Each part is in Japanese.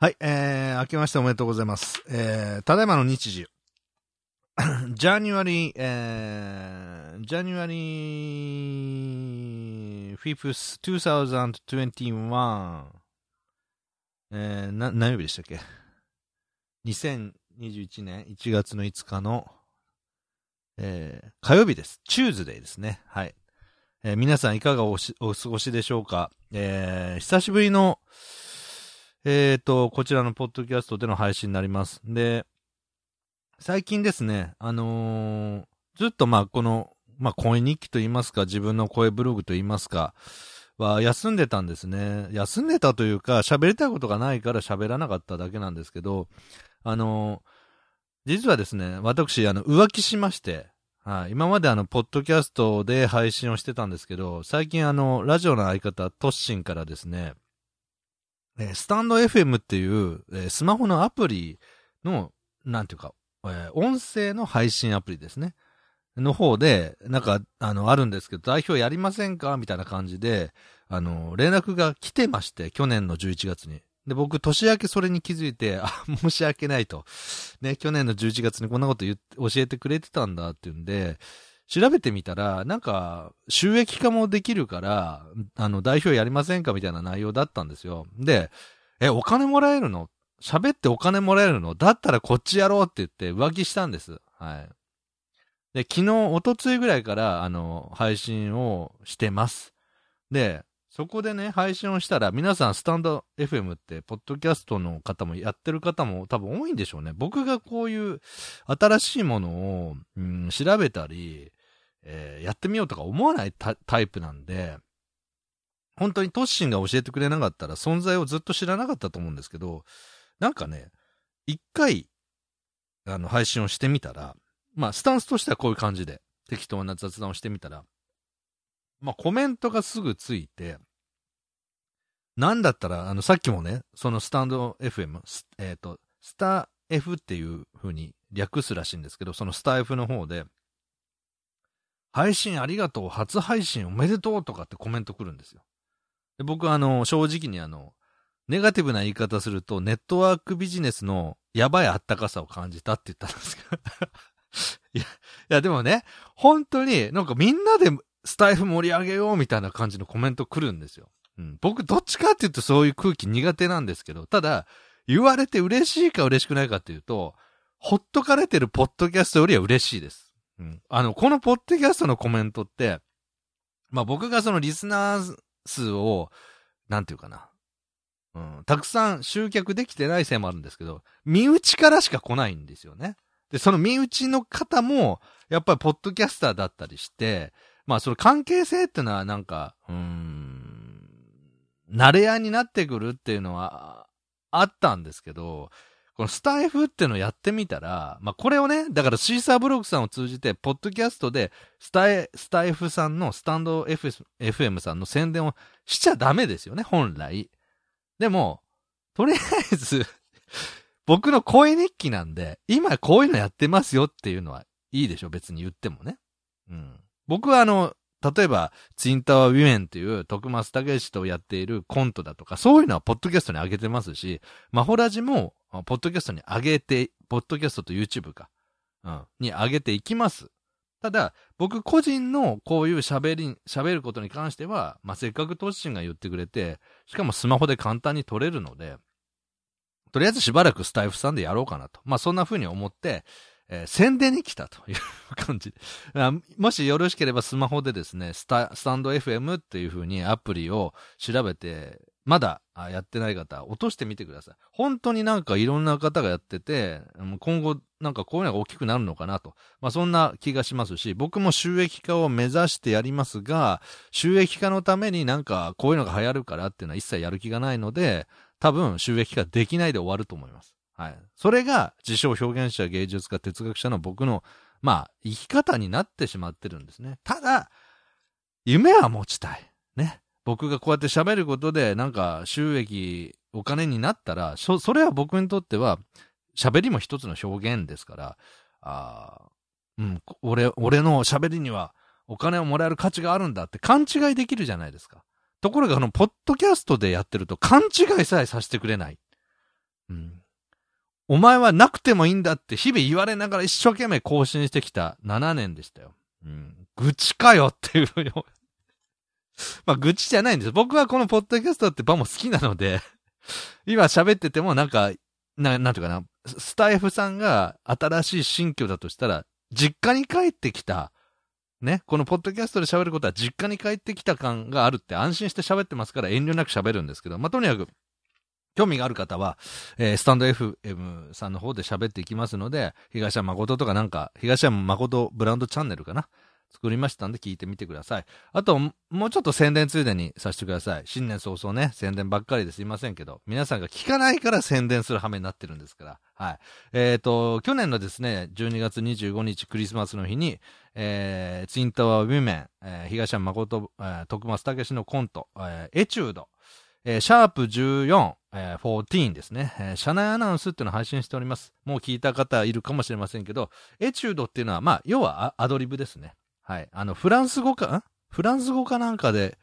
はい、えー、明けましておめでとうございます。えー、ただいまの日時。January、えー、January 5th, 2021えー、な、何曜日でしたっけ ?2021 年1月の5日の、えー、火曜日です。チューズデーですね。はい。えー皆さんいかがおしお過ごしでしょうか？えー、久しぶりの、えーと、こちらのポッドキャストでの配信になります。で、最近ですね、あのーずっとまあこの、まあ声日記と言いますか、自分の声ブログと言いますか、は休んでたんですね。休んでたというか、喋りたいことがないから喋らなかっただけなんですけど、あのー実はですね、私、あの、浮気しまして、はい。今まであの、ポッドキャストで配信をしてたんですけど、最近あの、ラジオの相方、トッシンからですね、えスタンド FM っていう、えスマホのアプリの、なんていうか、え音声の配信アプリですね。の方で、なんか、あの、あるんですけど、代表やりませんか？みたいな感じで、あの、連絡が来てまして、去年の11月に。で、僕、年明けそれに気づいて、あ、申し訳ないと。ね、去年の11月にこんなこと言って、教えてくれてたんだっていうんで、調べてみたら、なんか、収益化もできるから、あの、代表やりませんかみたいな内容だったんですよ。で、え、お金もらえるの？喋ってお金もらえるの？だったらこっちやろうって言って浮気したんです。はい。で、昨日、おとついぐらいから、あの、配信をしてます。で、そこでね、配信をしたら、皆さん、スタンド FM って、ポッドキャストの方もやってる方も多分多いんでしょうね。僕がこういう新しいものを、うん、調べたり、えーやってみようとか思わないタタイプなんで、本当にトッシンが教えてくれなかったら存在をずっと知らなかったと思うんですけど、なんかね、一回、あの、配信をしてみたら、まあ、スタンスとしてはこういう感じで、適当な雑談をしてみたら、まあ、コメントがすぐついて、なんだったら、あの、さっきもね、そのスタンド FM、えっ、と、スター F っていう風に略すらしいんですけど、そのスタ F の方で、配信ありがとう、初配信おめでとうとかってコメント来るんですよ。で僕はあの、正直にあの、ネガティブな言い方すると、ネットワークビジネスのやばいあったかさを感じたって言ったんですけど。いや、いやでもね、本当になんかみんなでスタイフ盛り上げようみたいな感じのコメント来るんですよ。うん、僕どっちかって言うとそういう空気苦手なんですけど、ただ、言われて嬉しいか嬉しくないかっていうと、ほっとかれてるポッドキャストよりは嬉しいです。うん。あの、このポッドキャストのコメントって、まあ僕がそのリスナー数を、なんていうかな。うん。たくさん集客できてないせいもあるんですけど、身内からしか来ないんですよね。で、その身内の方も、やっぱりポッドキャスターだったりして、まあその関係性っていうのはなんか、うん、慣れ合いになってくるっていうのはあったんですけど、このスタイフっていうのをやってみたら、まあこれをね、だからシーサーブログさんを通じて、ポッドキャストでスタイ、スタイフさんのスタンド F FM さんの宣伝をしちゃダメですよね、本来。でも、とりあえず、僕の声日記なんで、今こういうのやってますよっていうのはいいでしょ、別に言ってもね。うん。僕はあの、例えば、ツインタワーウィメンという徳松武史とやっているコントだとか、そういうのはポッドキャストに上げてますし、マホラジも、ポッドキャストに上げて、ポッドキャストと YouTube か、うん、に上げていきます。ただ、僕個人のこういう喋り、喋ることに関しては、まあ、せっかくトッシンが言ってくれて、しかもスマホで簡単に撮れるので、とりあえずしばらくスタイフさんでやろうかなと。まあ、そんな風に思って、えー宣伝に来たという感じ。もしよろしければスマホでですね、スタ、スタンド FM っていう風にアプリを調べて、まだやってない方、落としてみてください。本当になんかいろんな方がやってて、今後なんかこういうのが大きくなるのかなと。まあそんな気がしますし、僕も収益化を目指してやりますが、収益化のためになんかこういうのが流行るからっていうのは一切やる気がないので、多分収益化できないで終わると思います。はい。それが自称表現者、芸術家、哲学者の僕の、まあ、生き方になってしまってるんですね。ただ、夢は持ちたい。ね。僕がこうやって喋ることで、なんか収益、お金になったら、そ、それは僕にとっては、喋りも一つの表現ですから、あーうん、俺、俺の喋りにはお金をもらえる価値があるんだって勘違いできるじゃないですか。ところが、あの、ポッドキャストでやってると勘違いさえさせてくれない。うん。お前はなくてもいいんだって日々言われながら一生懸命更新してきた7年でしたよ。うん。愚痴かよっていうふうに。まあ、愚痴じゃないんです。僕はこのポッドキャストって場も好きなので、今喋っててもなんか、な、なんていうかな、スタイフさんが新しい新居だとしたら、実家に帰ってきた、ね、このポッドキャストで喋ることは実家に帰ってきた感があるって安心して喋ってますから遠慮なく喋るんですけど、まあ、とにかく、興味がある方は、えー、スタンド FM さんの方で喋っていきますので、東山誠とかなんか、東山誠ブランドチャンネルかな？作りましたんで聞いてみてください。あと、もうちょっと宣伝ついでにさせてください。新年早々ね、宣伝ばっかりですいませんけど、皆さんが聞かないから宣伝する羽目になってるんですから。はい。えっ、ー、と、去年のですね、12月25日クリスマスの日に、えー、ツインタワーウィメン、えー、東山誠、えー、徳松武のコント、えー、エチュード、えー、シャープ14、えー、14ですね、えー、社内アナウンスっていうのを配信しております。もう聞いた方いるかもしれませんけど、エチュードっていうのは、まあ、要はアドリブですね。はい。あの、フランス語か、フランス語かなんかで、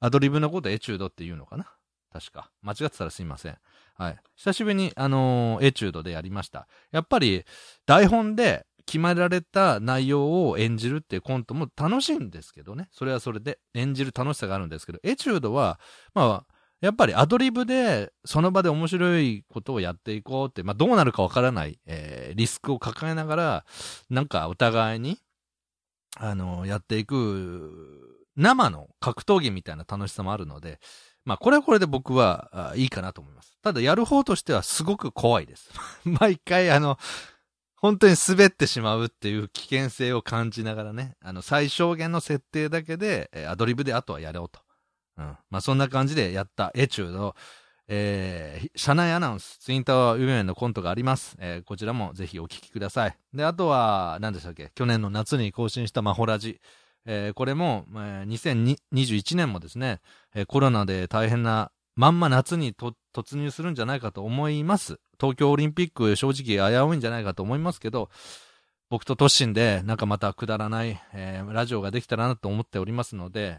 アドリブのことエチュードって言うのかな？確か。間違ってたらすいません。はい。久しぶりに、あのー、エチュードでやりました。やっぱり、台本で決められた内容を演じるっていうコントも楽しいんですけどね。それはそれで演じる楽しさがあるんですけど、エチュードは、まあ、やっぱりアドリブで、その場で面白いことをやっていこうって、まあどうなるかわからない、えー、リスクを抱えながら、なんかお互いに、あの、やっていく、生の格闘技みたいな楽しさもあるので、まあ、これはこれで僕はいいかなと思います。ただ、やる方としてはすごく怖いです。毎回、あの、本当に滑ってしまうっていう危険性を感じながらね、あの、最小限の設定だけで、アドリブであとはやろうと。まあ、そんな感じでやったエチュード、えー、社内アナウンス、ツインタワーウィメンのコントがあります。えー、こちらもぜひお聞きください。で、あとは、何でしたっけ？去年の夏に更新したマホラジ。えー、これも、えー、2021年もですね、えー、コロナで大変な、まんま夏に突入するんじゃないかと思います。東京オリンピック正直危ういんじゃないかと思いますけど、僕とトッシンでなんかまたくだらない、えー、ラジオができたらなと思っておりますので、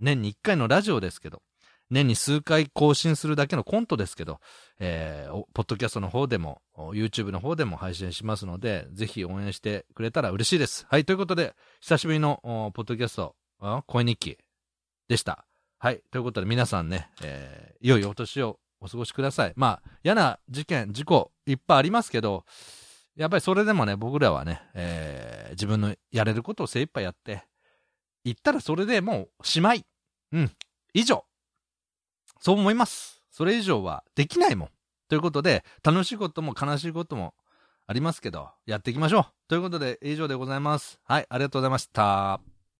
年に1回のラジオですけど、年に数回更新するだけのコントですけど、えー、ポッドキャストの方でも、YouTube の方でも配信しますので、ぜひ応援してくれたら嬉しいです。はい、ということで、久しぶりのポッドキャスト、声日記でした。はい、ということで皆さんね、えー、良いよお年をお過ごしください。まあ、嫌な事件、事故、いっぱいありますけど、やっぱりそれでもね、僕らはね、えー、自分のやれることを精一杯やって、言ったらそれでもう、しまい。うん。以上。そう思います。それ以上はできないもん。ということで、楽しいことも悲しいこともありますけど、やっていきましょう。ということで、以上でございます。はい、ありがとうございました。